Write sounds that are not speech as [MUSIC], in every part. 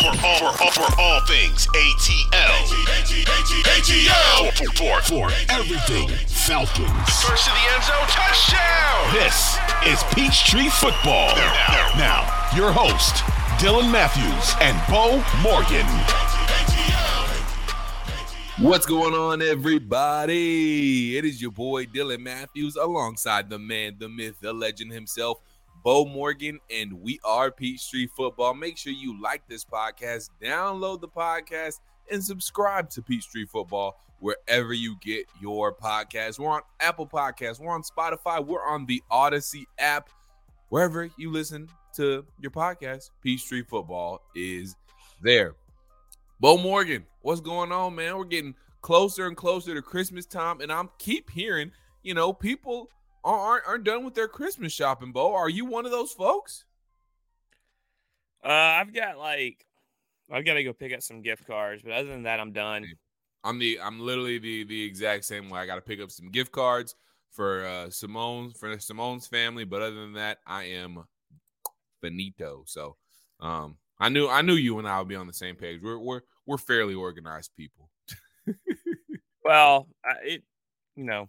For all, for, for all things ATL. ATL. For, for everything Falcons. First to the end zone, touchdown! This is Peachtree Football. Now, now, your host, Dylan Mathews and Beau Morgan. What's going on, everybody? It is your boy Dylan Mathews alongside the man, the myth, the legend himself, Beau Morgan, and we are Peachtree Football. Make sure you like this podcast, download the podcast, and subscribe to Peachtree Football wherever you get your podcast. We're on Apple Podcasts, we're on Spotify, we're on the Odyssey app. Wherever you listen to your podcast, Peachtree Football is there. Beau Morgan, what's going on, man? We're getting closer and closer to Christmas time, and I'm keep hearing, you know, people aren't aren't done with their Christmas shopping. Beau, are you one of those folks? Uh, I've got like, I've got to go pick up some gift cards, but other than that, I'm done. I'm the I'm literally the the exact same way. I got to pick up some gift cards for uh Simone for Simone's family, but other than that, I am finito. So, um, I knew I knew you and I would be on the same page. We're we're we're fairly organized people. [LAUGHS] well, I, it you know,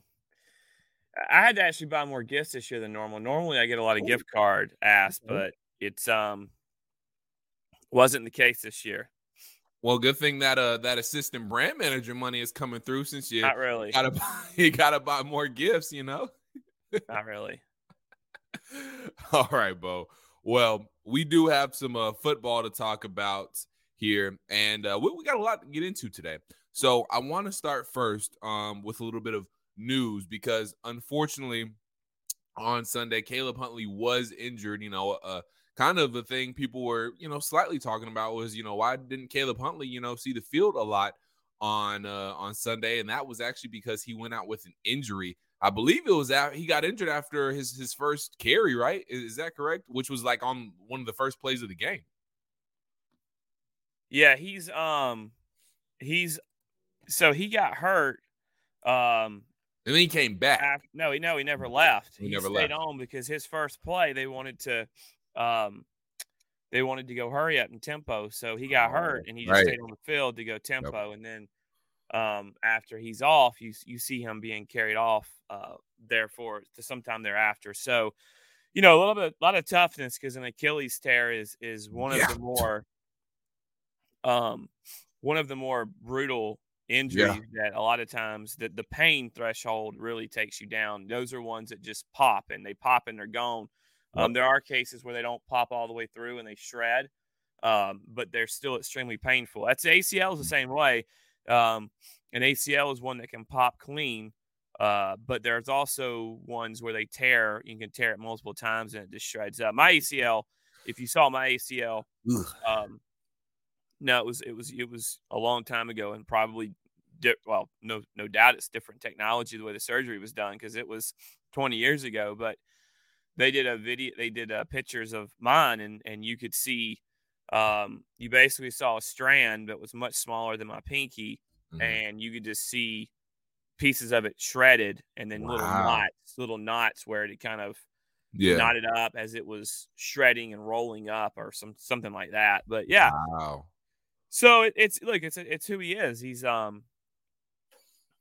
I had to actually buy more gifts this year than normal. Normally, I get a lot of gift card asked, but it's um wasn't the case this year. Well, good thing that uh that assistant brand manager money is coming through since you not really gotta buy, [LAUGHS] you gotta buy more gifts, you know. not really. [LAUGHS] All right, Beau. Well, we do have some uh, football to talk about here, and uh, we, we got a lot to get into today. So I want to start first um, with a little bit of news because unfortunately on Sunday, Caleb Huntley was injured. You know, uh, kind of the thing people were, you know, slightly talking about was, you know, why didn't Caleb Huntley, you know, see the field a lot on uh, on Sunday? And that was actually because he went out with an injury. I believe it was that he got injured after his his first carry, right? Is, is that correct? Which was like on one of the first plays of the game. Yeah, he's um he's so he got hurt um and then he came back. No, he no, he never left. He, he never stayed left. on because his first play they wanted to, um, they wanted to go hurry up and tempo. So he got Oh, hurt and he just right. stayed on the field to go tempo. And then, um, after he's off, you you see him being carried off, uh, therefore to sometime thereafter. So, you know, a little bit, a lot of toughness because an Achilles tear is is one of Yeah. the more, um, one of the more brutal injuries that a lot of times that the pain threshold really takes you down. Those are ones that just pop and they pop and they're gone. Um, there are cases where they don't pop all the way through and they shred, um, but they're still extremely painful. That's ACL is the same way. Um, an ACL is one that can pop clean, uh, but there's also ones where they tear. You can tear it multiple times and it just shreds up. My ACL, if you saw my ACL, um, no, it was it was it was a long time ago, and probably di- well, no no doubt it's different technology the way the surgery was done because it was 20 years ago. But they did a video, they did uh, pictures of mine, and and you could see, um, you basically saw a strand that was much smaller than my pinky, Mhm. and you could just see pieces of it shredded, and then little knots, little knots where it kind of yeah. knotted up as it was shredding and rolling up or some something like that. But yeah. Wow. So it, it's look, it's it's who he is. He's um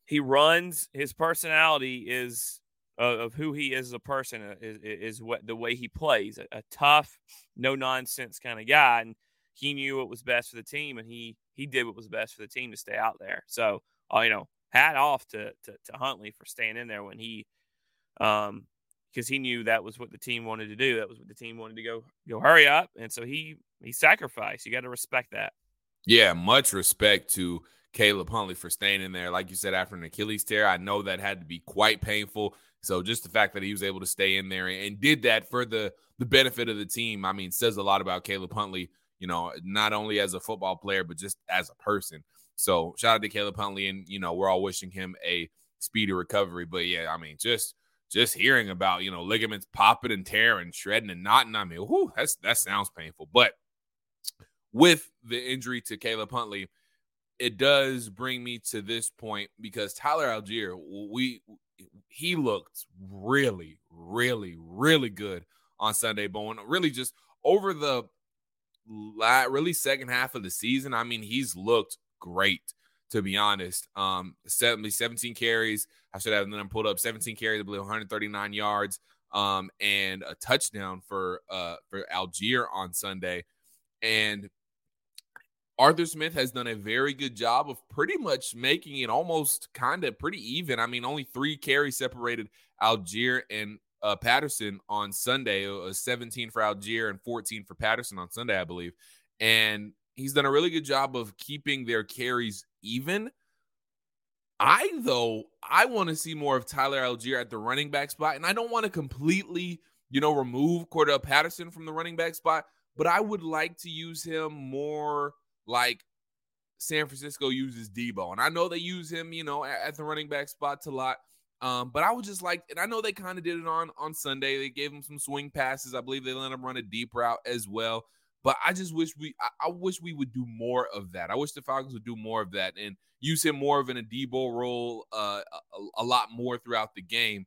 he runs his personality is uh, of who he is as a person uh, is, is what the way he plays a, a tough no nonsense kind of guy and he knew what was best for the team and he he did what was best for the team to stay out there. So uh, you know hat off to, to, to huntley for staying in there when he um because he knew that was what the team wanted to do. That was what the team wanted to go go hurry up and so he he sacrificed. You got to respect that yeah much respect to Caleb Huntley for staying in there. Like you said, after an Achilles tear, I know that had to be quite painful. So just the fact that he was able to stay in there and did that for the the benefit of the team, I mean, says a lot about Caleb Huntley. You know, not only as a football player, but just as a person. So shout out to Caleb Huntley, and you know, we're all wishing him a speedy recovery. But yeah, I mean, just just hearing about you know ligaments popping and tearing, shredding and knotting. I mean, whew, that's that sounds painful. But with the injury to Caleb Huntley, it does bring me to this point because Tyler Allgeier, we he looked really, really, really good on Sunday, Bowen. Really, just over the really second half of the season. I mean, he's looked great to be honest. Um, 17 carries. I should have them pulled up 17 carries, I believe 139 yards, um, and a touchdown for uh for Allgeier on Sunday. And Arthur Smith has done a very good job of pretty much making it almost kind of pretty even. I mean, only three carries separated Allgeier and uh, Patterson on Sunday, uh, 17 for Allgeier and 14 for Patterson on Sunday, I believe. And he's done a really good job of keeping their carries even. I, though, I want to see more of Tyler Allgeier at the running back spot. And I don't want to completely, you know, remove Cordarrelle Patterson from the running back spot, but I would like to use him more – like San Francisco uses Deebo. And I know they use him, you know, at, at the running back spots a lot. Um, but I would just like, and I know they kind of did it on on Sunday. They gave him some swing passes. I believe they let him run a deep route as well. But I just wish we, I, I wish we would do more of that. I wish the Falcons would do more of that and use him more of in a Deebo role, uh, a, a lot more throughout the game.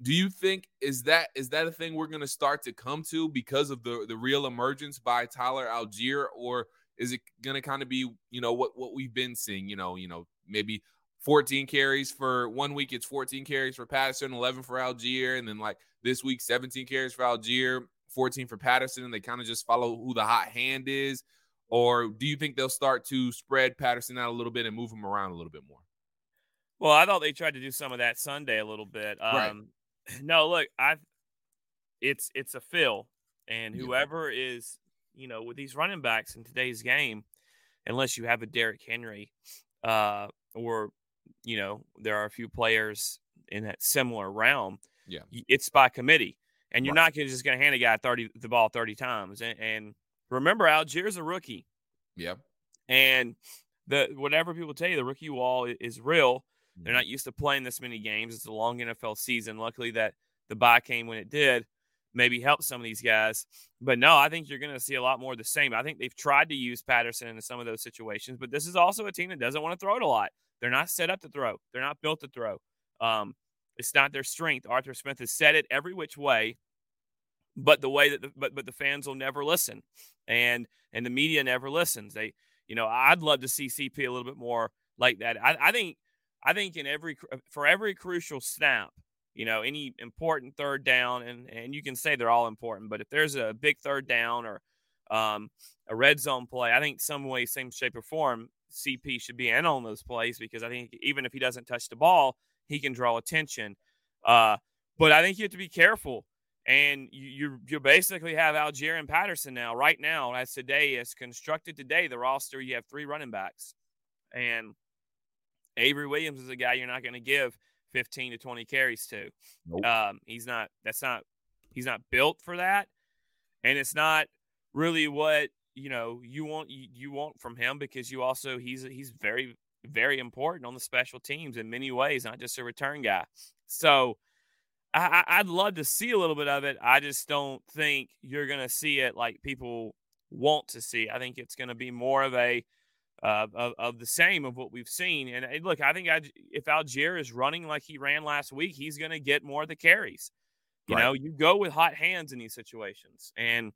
Do you think is that is that a thing we're going to start to come to because of the the real emergence by Tyler Allgeier, or is it going to kind of be, you know, what what we've been seeing, you know, you know, maybe 14 carries for one week it's 14 carries for Patterson, 11 for Allgeier, and then like this week 17 carries for Allgeier, 14 for Patterson, and they kind of just follow who the hot hand is? Or do you think they'll start to spread Patterson out a little bit and move him around a little bit more? Well, I thought they tried to do some of that Sunday a little bit. Um, right. No, look, I it's it's a fill, and whoever yeah. is you know, with these running backs in today's game, unless you have a Derrick Henry, uh, or you know, there are a few players in that similar realm. Yeah, it's by committee, and you're right. not just going to hand a guy thirty the ball thirty times. And, and remember, Allgeier's a rookie. Yeah, and the whatever people tell you, the rookie wall is real. They're mm-hmm. not used to playing this many games. It's a long NFL season. Luckily, that the bye came when it did maybe help some of these guys. But no, I think you're going to see a lot more of the same. I think they've tried to use Patterson in some of those situations, but this is also a team that doesn't want to throw it a lot. They're not set up to throw. They're not built to throw. Um, it's not their strength. Arthur Smith has said it every which way, but the way that the, but but the fans will never listen, and and the media never listens. They, you know, I'd love to see CP a little bit more like that. I, I think I think in every for every crucial snap, you know, any important third down, and and you can say they're all important, but if there's a big third down or um, a red zone play, I think some way, same shape or form, CP should be in on those plays because I think even if he doesn't touch the ball, he can draw attention. Uh, but I think you have to be careful. And you, you, basically have Allgeier and Patterson now. Right now, as today is constructed today, the roster you have three running backs, and Avery Williams is a guy you're not going to give 15 to 20 carries to. Nope. Um, he's not, that's not, he's not built for that. And it's not really what, you know, you want, you, you want from him because you also, he's, he's very, very important on the special teams in many ways, not just a return guy. So I, I'd love to see a little bit of it. I just don't think you're going to see it like people want to see. I think it's going to be more of a, uh, of, of the same of what we've seen. And, look, I think I, if Allgeier is running like he ran last week, he's going to get more of the carries. You right. know, you go with hot hands in these situations. And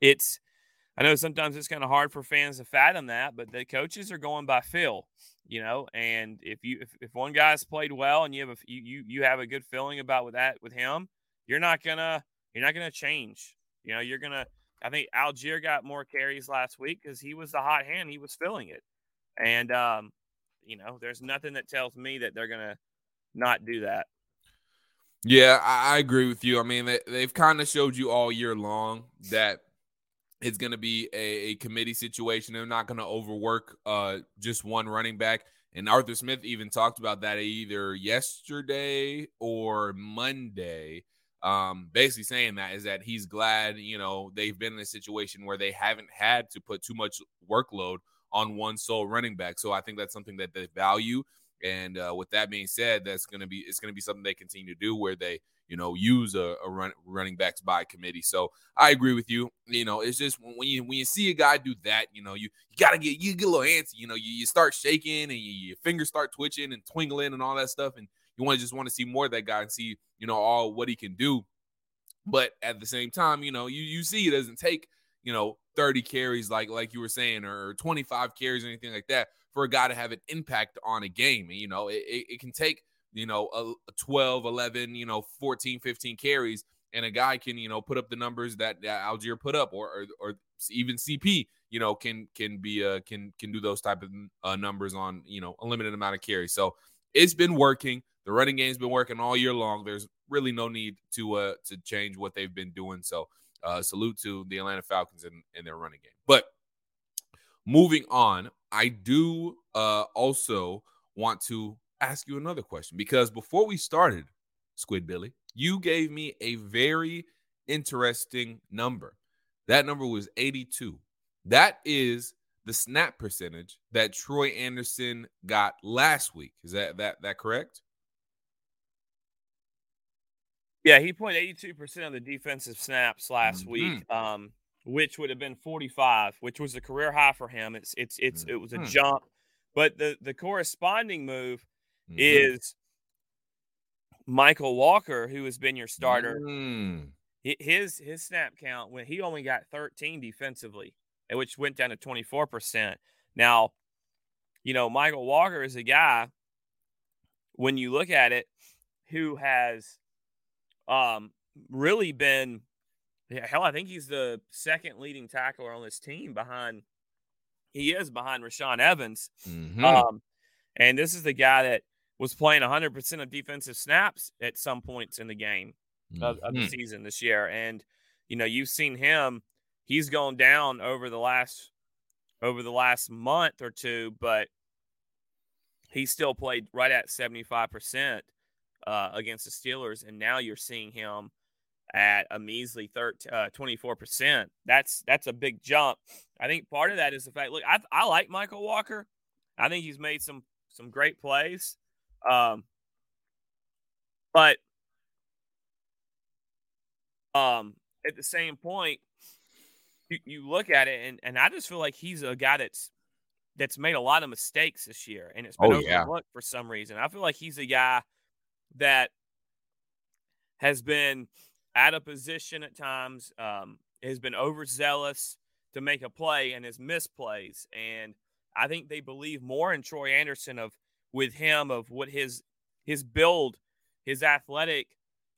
it's I know sometimes it's kind of hard for fans to fathom that, but the coaches are going by feel, you know. And if you if, if one guy's played well and you have a you, you you have a good feeling about with that with him, you're not gonna you're not gonna change. You know, you're gonna. I think Allgeier got more carries last week because he was the hot hand. He was filling it, and um, you know, there's nothing that tells me that they're gonna not do that. Yeah, I, agree with you. I mean, they, they've kind of showed you all year long that it's going to be a, a, committee situation. They're not going to overwork uh, just one running back. And Arthur Smith even talked about that either yesterday or Monday. Um, basically saying that is that he's glad, you know, they've been in a situation where they haven't had to put too much workload on one sole running back. So I think that's something that they value. And uh, with that being said, that's going to be it's going to be something they continue to do where they you know use a, a run, running backs by committee. So I agree with you. You know, it's just when you when you see a guy do that, you know, you you gotta get you get a little antsy. You know, you, you start shaking and you, your fingers start twitching and twingling and all that stuff, and you want to just want to see more of that guy and see you know all what he can do. But at the same time, you know, you you see it doesn't take you know 30 carries like like you were saying or 25 carries or anything like that for a guy to have an impact on a game. And, you know, it, it can take, you know, a, a 12, 11, you know, 14, 15 carries, and a guy can, you know, put up the numbers that, that Allgeier put up or, or, or even CP, you know, can can be uh can can do those type of uh, numbers on, you know, a limited amount of carries. So it's been working. The running game's been working all year long. There's really no need to uh to change what they've been doing. So uh salute to the Atlanta Falcons and, and their running game. But moving on, I do uh, also want to ask you another question because before we started, Squid Billy, you gave me a very interesting number. That number was 82. That is the snap percentage that Troy Anderson got last week. Is that that that correct? Yeah, he played 82% of the defensive snaps last mm-hmm. week. Um, which would have been 45, which was a career high for him. It's it's it's it was a mm-hmm. jump, but the the corresponding move mm-hmm. is Michael Walker, who has been your starter. Mm. His his snap count when he only got 13 defensively, which went down to 24 percent. Now, you know Michael Walker is a guy when you look at it who has um really been yeah, hell, I think he's the second leading tackler on this team behind. He is behind Rashaan Evans. Mm-hmm. Um, and this is the guy that was playing 100% of defensive snaps at some points in the game mm-hmm. of, of, the mm-hmm. season this year. And, you know, you've seen him. He's gone down over the last over the last month or two, but he still played right at 75% uh, against the Steelers. And now you're seeing him at a measly 13, uh, 24%. That's that's a big jump. I think part of that is the fact. Look, I, I like Michael Walker. I think he's made some some great plays, um, but um, at the same point, you, you look at it and, and I just feel like he's a guy that's that's made a lot of mistakes this year, and it's been oh, overlooked yeah. for some reason. I feel like he's a guy that has been out of position at times, um, has been overzealous to make a play and has missed plays. And I think they believe more in Troy Anderson of with him of what his his build, his athletic,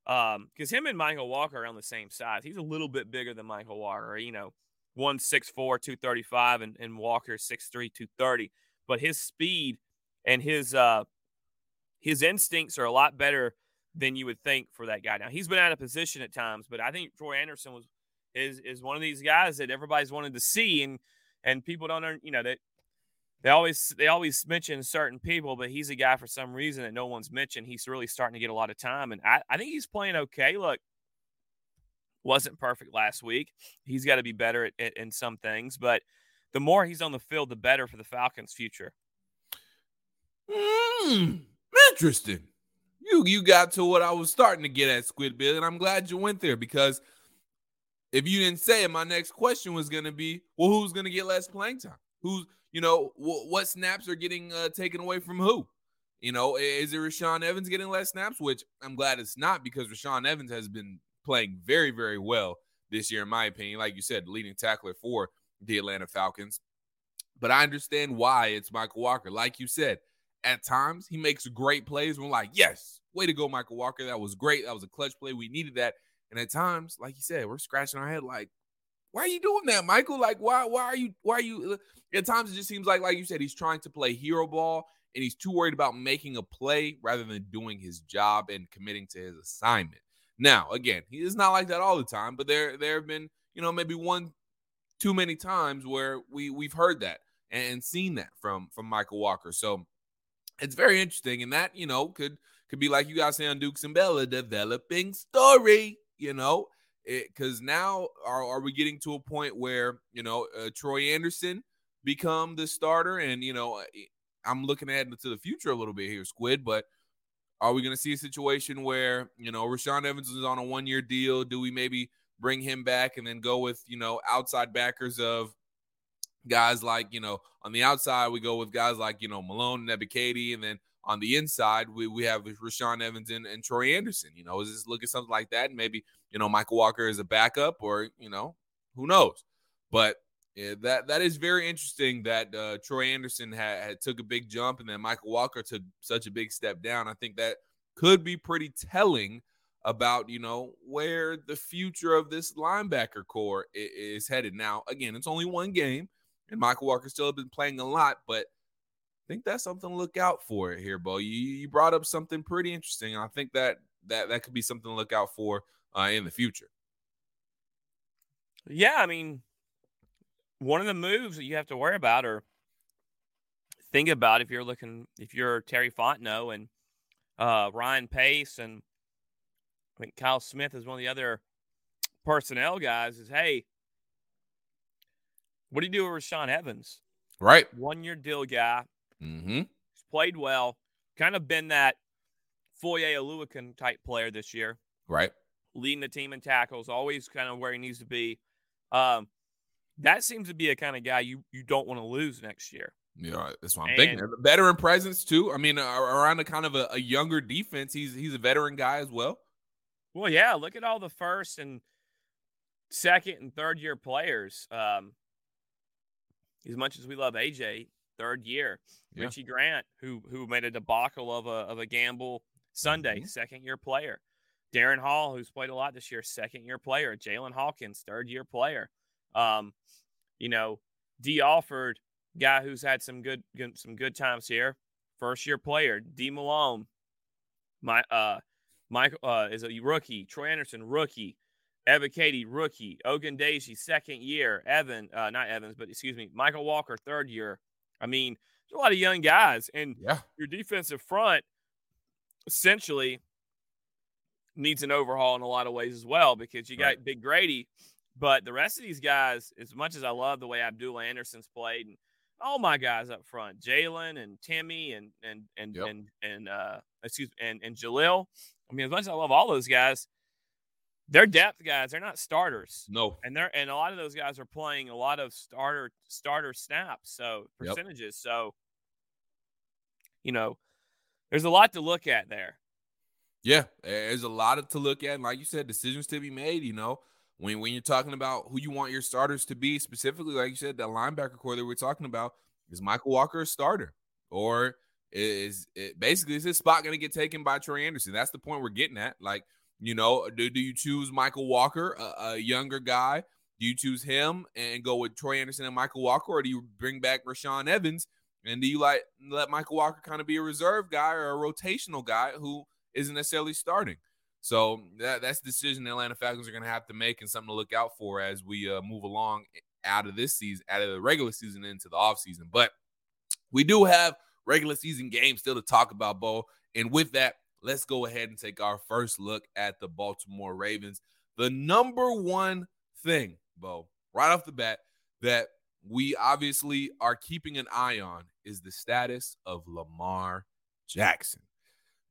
um, because him and Michael Walker are on the same size. He's a little bit bigger than Michael Walker, you know, one six four, two thirty five, and, and Walker six three, two thirty. But his speed and his uh his instincts are a lot better than you would think for that guy. Now he's been out of position at times, but I think Troy Anderson was is is one of these guys that everybody's wanted to see, and and people don't you know that they always they always mention certain people, but he's a guy for some reason that no one's mentioned. He's really starting to get a lot of time, and I, I think he's playing okay. Look, wasn't perfect last week. He's got to be better at, at, in some things, but the more he's on the field, the better for the Falcons' future. Mm, interesting you you got to what I was starting to get at, Squid Bill, and I'm glad you went there because if you didn't say it, my next question was going to be, well, who's going to get less playing time? Who's you know wh- what snaps are getting uh, taken away from who? You know, is it Rashaan Evans getting less snaps? Which I'm glad it's not because Rashaan Evans has been playing very, very well this year, in my opinion. Like you said, leading tackler for the Atlanta Falcons. But I understand why it's Michael Walker. Like you said, at times he makes great plays. We're like, yes, way to go, Michael Walker. That was great. That was a clutch play. We needed that. And at times, like you said, we're scratching our head like, why are you doing that, Michael? Like, why, why are you, why are you? At times, it just seems like, like you said, he's trying to play hero ball and he's too worried about making a play rather than doing his job and committing to his assignment. Now, again, he is not like that all the time, but there, there have been, you know, maybe one too many times where we we've heard that and seen that from from Michael Walker. So it's very interesting, and that you know could could be like you guys say on Dukes and Bella, developing story. You know, because now are are we getting to a point where you know uh, Troy Anderson become the starter, and you know I'm looking ahead into the future a little bit here, Squid, but. Are we going to see a situation where, you know, Rashaan Evans is on a one year deal? Do we maybe bring him back and then go with, you know, outside backers of guys like, you know, on the outside, we go with guys like, you know, Malone and Ebiketie. And then on the inside, we, we have Rashaan Evans and, and Troy Anderson. You know, is this look at something like that? And maybe, you know, Michael Walker is a backup or, you know, who knows? But yeah, that that is very interesting that uh, Troy Anderson had, had took a big jump and then Michael Walker took such a big step down. I think that could be pretty telling about you know where the future of this linebacker core is, headed. Now, again, it's only one game, and Michael Walker still have been playing a lot, but I think that's something to look out for here, Beau. You, you brought up something pretty interesting. I think that that that could be something to look out for uh, in the future. Yeah, I mean, one of the moves that you have to worry about or think about if you're looking if you're Terry Fontenot and uh, Ryan Pace and I think Kyle Smith is one of the other personnel guys. Is hey, what do you do with Rashaan Evans? Right, one year deal guy. Mm-hmm. He's played well. Kind of been that Foye Oluokun type player this year. Right, leading the team in tackles, always kind of where he needs to be. Um, that seems to be a kind of guy you you don't want to lose next year. Yeah, that's what I'm and, thinking. Veteran presence too. I mean, around a kind of a, a, younger defense, he's he's a veteran guy as well. Well, yeah. Look at all the first and second and third year players. Um, as much as we love AJ, third year, yeah. Richie Grant, who who made a debacle of a of a gamble Sunday, mm-hmm. second year player. Darren Hall, who's played a lot this year, second year player. Jaylinn Hawkins, third year player. Um, you know, D. Alford, guy who's had some good, good some good times here, first year player. D. Malone, my uh Michael uh, is a rookie. Troy Anderson, rookie. Ebiketie, rookie. Ogundeji, second year. Evan, uh, not Evans, but excuse me, Michael Walker, third year. I mean, there's a lot of young guys, and yeah. your defensive front essentially needs an overhaul in a lot of ways as well because you got right. Big Grady, but the rest of these guys, as much as I love the way Abdul Anderson's played, and all my guys up front, Jalen and Timmy and and and yep. and and uh, excuse and and Jalil. I mean, as much as I love all those guys, they're depth guys. They're not starters. No. And they're and a lot of those guys are playing a lot of starter starter snaps, so percentages. Yep. So, you know, there's a lot to look at there. Yeah, there's a lot to look at, and like you said, decisions to be made. You know, when when you're talking about who you want your starters to be, specifically, like you said, that linebacker core that we're talking about, is Michael Walker a starter, or is it basically is his spot going to get taken by Troy Anderson? That's the point we're getting at. Like, you know, do, do you choose Michael Walker, a, a younger guy? Do you choose him and go with Troy Anderson and Michael Walker, or do you bring back Rashaan Evans? And do you like let Michael Walker kind of be a reserve guy or a rotational guy who isn't necessarily starting? So that, that's the decision the Atlanta Falcons are going to have to make and something to look out for as we uh, move along out of this season, out of the regular season into the offseason. But we do have regular season games still to talk about, Beau. And with that, let's go ahead and take our first look at the Baltimore Ravens. The number one thing, Beau, right off the bat, that we obviously are keeping an eye on is the status of Lamar Jackson.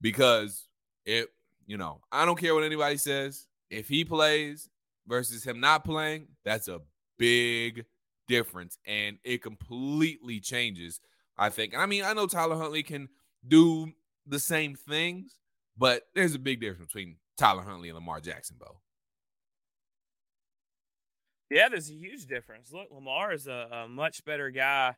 Because it you know, I don't care what anybody says. If he plays versus him not playing, that's a big difference. And it completely changes, I think. I mean, I know Tyler Huntley can do the same things, but there's a big difference between Tyler Huntley and Lamar Jackson, Beau. Yeah, there's a huge difference. Look, Lamar is a, a much better guy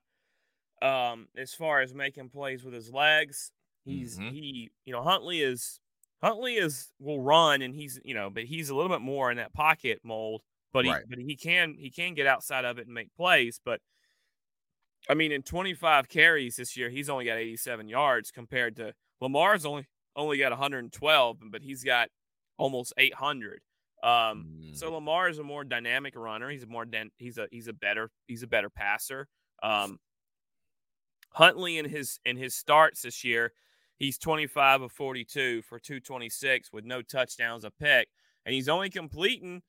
um, as far as making plays with his legs. He's mm-hmm. he, you know, Huntley is Huntley is will run and he's you know, but he's a little bit more in that pocket mold. But he right. but he can he can get outside of it and make plays. But I mean, in 25 carries this year, he's only got 87 yards compared to Lamar's only only got 112, but he's got almost 800. Um, mm. So Lamar is a more dynamic runner. He's a more den- he's a he's a better he's a better passer. Um, Huntley in his in his starts this year, he's 25 of 42 for 226 with no touchdowns, a pick, and he's only completing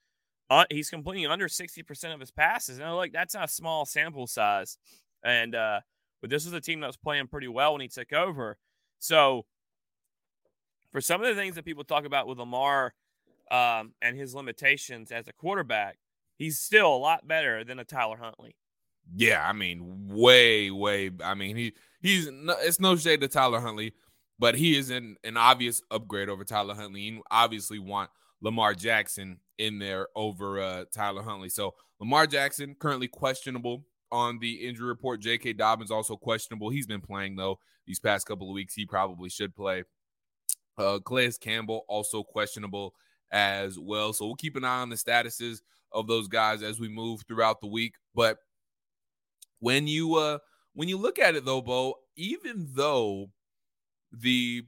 uh, he's completing under 60% of his passes. And like that's not a small sample size. And uh, but this was a team that was playing pretty well when he took over. So for some of the things that people talk about with Lamar um, and his limitations as a quarterback, he's still a lot better than a Tyler Huntley. Yeah, I mean, way, way. I mean, he he's it's no shade to Tyler Huntley, but he is an, an obvious upgrade over Tyler Huntley. You obviously want Lamar Jackson in there over uh, Tyler Huntley. So Lamar Jackson currently questionable on the injury report. J.K. Dobbins also questionable. He's been playing though these past couple of weeks. He probably should play. Uh, Calais Campbell also questionable as well. So we'll keep an eye on the statuses of those guys as we move throughout the week. But when you uh when you look at it though, Beau, even though the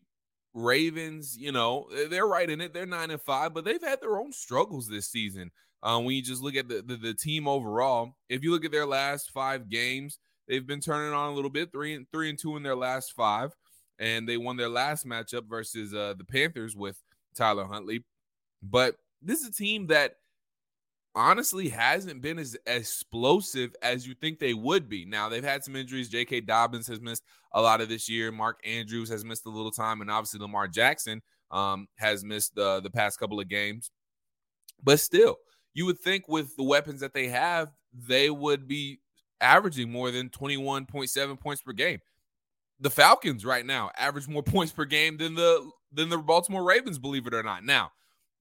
Ravens, you know, they're right in it. They're nine and five, but they've had their own struggles this season. Um, when you just look at the, the, the team overall, if you look at their last five games, they've been turning on a little bit, three and three and two in their last five, and they won their last matchup versus uh, the Panthers with Tyler Huntley. But this is a team that honestly hasn't been as explosive as you think they would be. Now they've had some injuries. J.K. Dobbins has missed a lot of this year. Mark Andrews has missed a little time, and obviously Lamar Jackson um, has missed the the past couple of games. But still, you would think with the weapons that they have, they would be averaging more than 21.7 points per game. The Falcons right now average more [LAUGHS] points per game than the than the Baltimore Ravens, believe it or not. Now,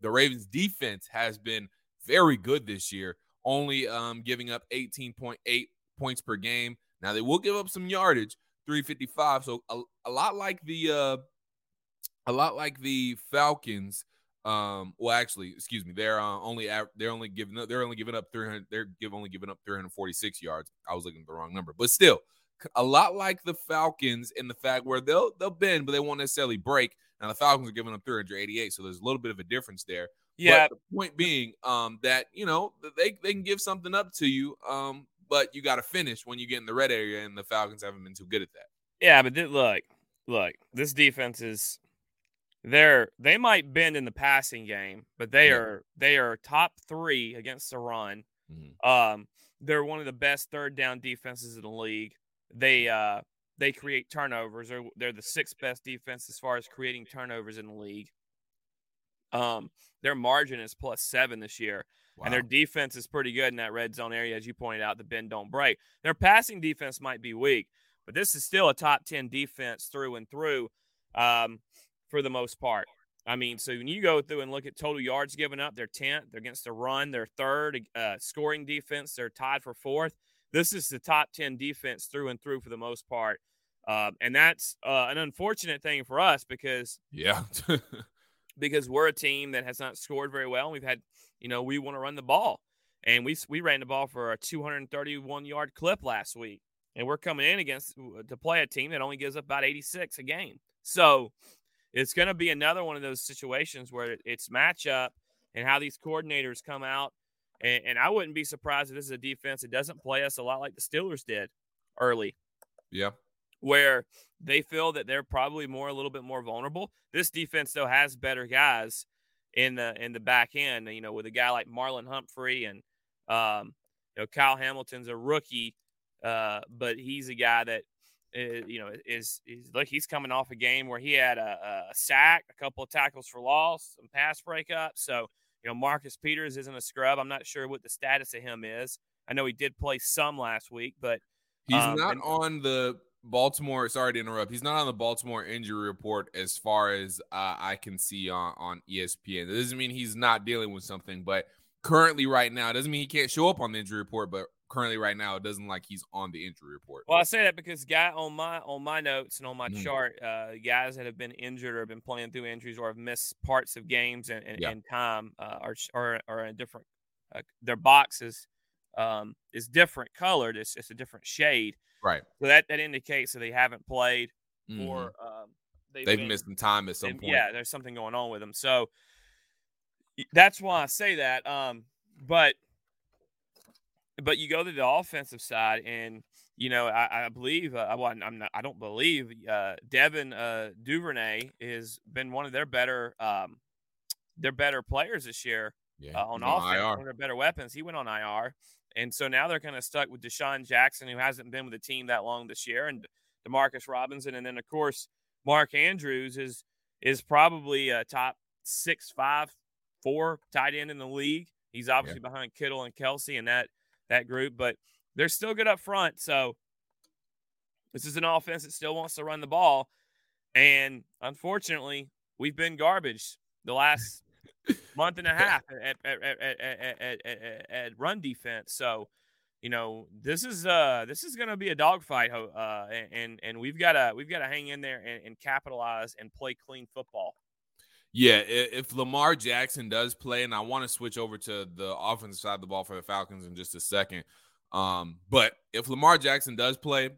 the Ravens defense has been very good this year, only um, giving up 18.8 points per game. Now they will give up some yardage, 355. So a, a lot like the uh, a lot like the Falcons. Um, well, actually, excuse me, they're uh, only they're only giving up they're only giving up 300 they're give only giving up 346 yards. I was looking at the wrong number, but still a lot like the Falcons in the fact where they'll they'll bend, but they won't necessarily break. Now the Falcons are giving up 388, so there's a little bit of a difference there. Yeah. But the point being, um, that you know they they can give something up to you, um, but you got to finish when you get in the red area, and the Falcons haven't been too good at that. Yeah, but th- look, look, this defense is they're they might bend in the passing game, but they yeah. are they are top three against the run. Mm-hmm. Um, they're one of the best third down defenses in the league. They uh they create turnovers. They're they're the sixth best defense as far as creating turnovers in the league. Um, their margin is plus seven this year. Wow. And their defense is pretty good in that red zone area, as you pointed out, the bend don't break. Their passing defense might be weak, but this is still a top 10 defense through and through um, for the most part. I mean, so when you go through and look at total yards given up, they're 10th. They're against the run. They're third. Uh, scoring defense, they're tied for fourth. This is the top 10 defense through and through for the most part. Uh, and that's uh, an unfortunate thing for us because yeah, [LAUGHS] because we're a team that has not scored very well. We've had, you know, we want to run the ball, and we we ran the ball for a 231 yard clip last week, and we're coming in against to play a team that only gives up about 86 a game. So it's going to be another one of those situations where it's matchup and how these coordinators come out. And, and I wouldn't be surprised if this is a defense that doesn't play us a lot like the Steelers did early. Yeah where they feel that they're probably more a little bit more vulnerable. This defense though has better guys in the in the back end. You know, with a guy like Marlon Humphrey and um, you know Kyle Hamilton's a rookie, uh, but he's a guy that is, uh, you know is, is look he's coming off a game where he had a, a sack, a couple of tackles for loss, some pass breakups. So you know Marcus Peters isn't a scrub. I'm not sure what the status of him is. I know he did play some last week, but he's um, not and, on the Baltimore. Sorry to interrupt. He's not on the Baltimore injury report as far as uh, I can see on on ESPN. That doesn't mean he's not dealing with something, but currently, right now, doesn't mean he can't show up on the injury report. But currently, right now, it doesn't like he's on the injury report. Well, I say that because guy on my on my notes and on my mm. chart, uh, guys that have been injured or have been playing through injuries or have missed parts of games and, and, yeah. and time uh, are, are are in different. Uh, their boxes um, is different colored. It's it's a different shade. Right. So that that indicates that they haven't played mm-hmm. or um, they've, they've been, missed some time at some point. Yeah, there's something going on with them. So that's why I say that. Um, but but you go to the offensive side, and you know I, I believe uh, well, I'm not I don't believe uh, Devin uh, Duvernay has been one of their better um, their better players this year yeah, uh, on offense, on one of their better weapons. He went on IR, and so now they're kind of stuck with DeSean Jackson, who hasn't been with the team that long this year, and Demarcus Robinson, and then of course Mark Andrews is is probably a top six, five, four tight end in the league. He's obviously yeah. behind Kittle and Kelsey, and that that group, but they're still good up front. So this is an offense that still wants to run the ball, and unfortunately, we've been garbage the last [LAUGHS] month and a [LAUGHS] half at, at, at, at, run defense. So, you know, this is uh this is going to be a dogfight, uh, and and we've got to we've got to hang in there and, and capitalize and play clean football. Yeah, if Lamar Jackson does play, and I want to switch over to the offensive side of the ball for the Falcons in just a second. Um, but if Lamar Jackson does play,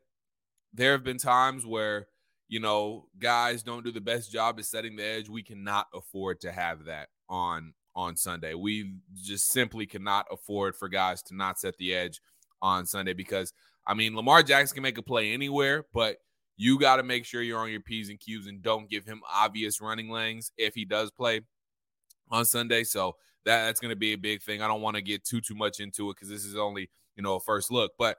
there have been times where you know guys don't do the best job at setting the edge. We cannot afford to have that on on Sunday. We just simply cannot afford for guys to not set the edge on Sunday because I mean Lamar Jackson can make a play anywhere, but you got to make sure you're on your P's and Q's and don't give him obvious running lanes if he does play on Sunday. So that, that's going to be a big thing. I don't want to get too too much into it because this is only you know a first look, but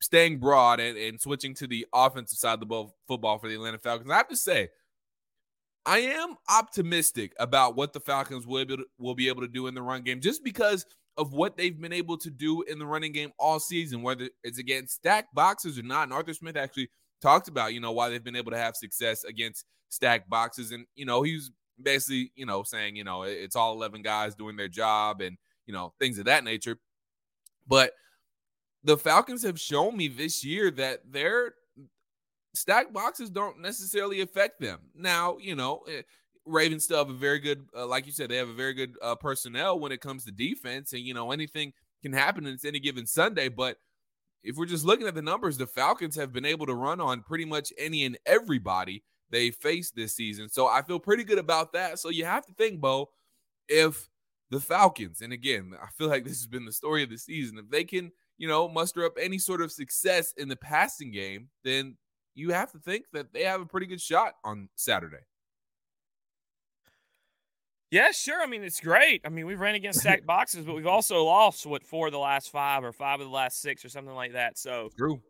staying broad and, and switching to the offensive side of the ball, football for the Atlanta Falcons, I have to say I am optimistic about what the Falcons will be, to, will be able to do in the run game just because of what they've been able to do in the running game all season, whether it's against stacked boxes or not. And Arthur Smith actually talked about, you know, why they've been able to have success against stacked boxes. And, you know, he's basically, you know, saying, you know, it's all 11 guys doing their job and, you know, things of that nature. But the Falcons have shown me this year that they're stacked boxes don't necessarily affect them. Now, you know, eh, Ravens still have a very good, uh, like you said, they have a very good uh, personnel when it comes to defense, and you know anything can happen in any given Sunday. But if we're just looking at the numbers, the Falcons have been able to run on pretty much any and everybody they faced this season. So I feel pretty good about that. So you have to think, Beau, if the Falcons, and again, I feel like this has been the story of the season, if they can, you know, muster up any sort of success in the passing game, then you have to think that they have a pretty good shot on Saturday. Yeah, sure. I mean, it's great. I mean, we've ran against [LAUGHS] stacked boxes, but we've also lost what four of the last five or five of the last six or something like that. So true.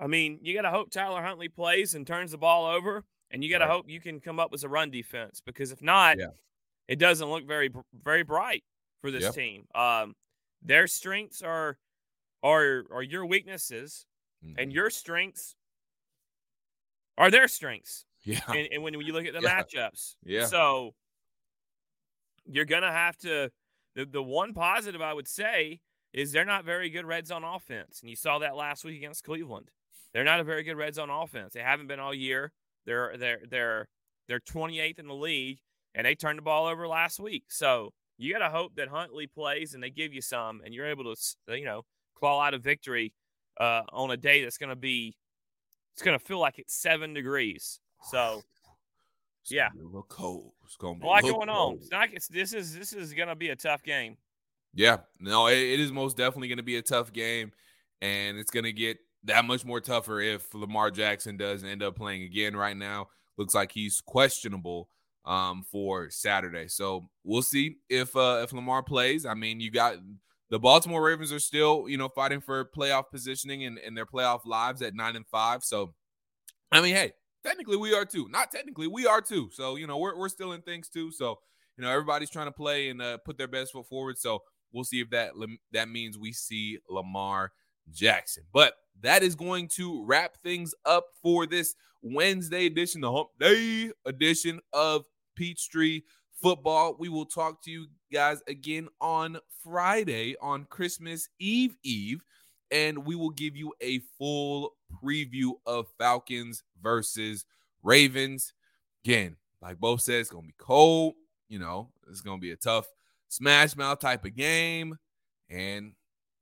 I mean, you got to hope Tyler Huntley plays and turns the ball over, and you got to right. hope you can come up with a run defense because if not, yeah. it doesn't look very very bright for this yep. team. Um, their strengths are are are your weaknesses, mm-hmm. and your strengths are their strengths. Yeah. And, and when you look at the [LAUGHS] yeah. matchups. Yeah. So you're going to have to. The, the one positive I would say is they're not very good red zone offense. And you saw that last week against Cleveland. They're not a very good red zone offense. They haven't been all year. They're they're they're they're 28th in the league, and they turned the ball over last week. So you got to hope that Huntley plays and they give you some, and you're able to you know claw out a victory uh, on a day that's going to be it's gonna feel like it's seven degrees. So it's yeah, a little cold. It's gonna be a lot going cold. on. It's not. It's, this is this is gonna be a tough game. Yeah, no, it, it is most definitely gonna be a tough game, and it's gonna get that much more tougher if Lamar Jackson does end up playing again. Right now, looks like he's questionable um, for Saturday. So we'll see if uh, if Lamar plays. I mean, you got the Baltimore Ravens are still, you know, fighting for playoff positioning and, and their playoff lives at nine and five. So, I mean, hey, technically we are too. Not technically, we are too. So, you know, we're, we're still in things too. So, you know, everybody's trying to play and uh, put their best foot forward. So, we'll see if that that means we see Lamar Jackson. But that is going to wrap things up for this Wednesday edition, the Hump Day edition of Peachtree Football. We will talk to you guys again on Friday on Christmas Eve Eve, and we will give you a full preview of Falcons versus Ravens. Again, like Beau said, it's gonna be cold. You know, it's gonna be a tough smash mouth type of game, and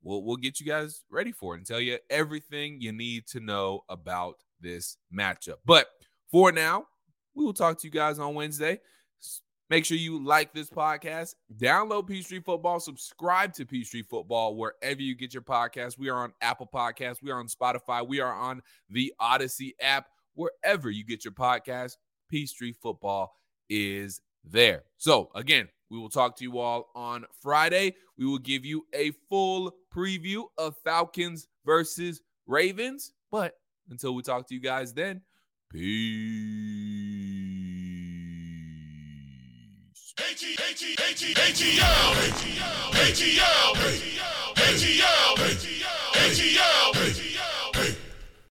we'll we'll get you guys ready for it and tell you everything you need to know about this matchup. But for now, we will talk to you guys on Wednesday. Make sure you like this podcast, download Peachtree Football, subscribe to Peachtree Football wherever you get your podcast. We are on Apple Podcasts, we are on Spotify, we are on the Audacy app, wherever you get your podcast. Peachtree Football is there. So, again, we will talk to you all on Friday. We will give you a full preview of Falcons versus Ravens. But until we talk to you guys then, peace. ATL,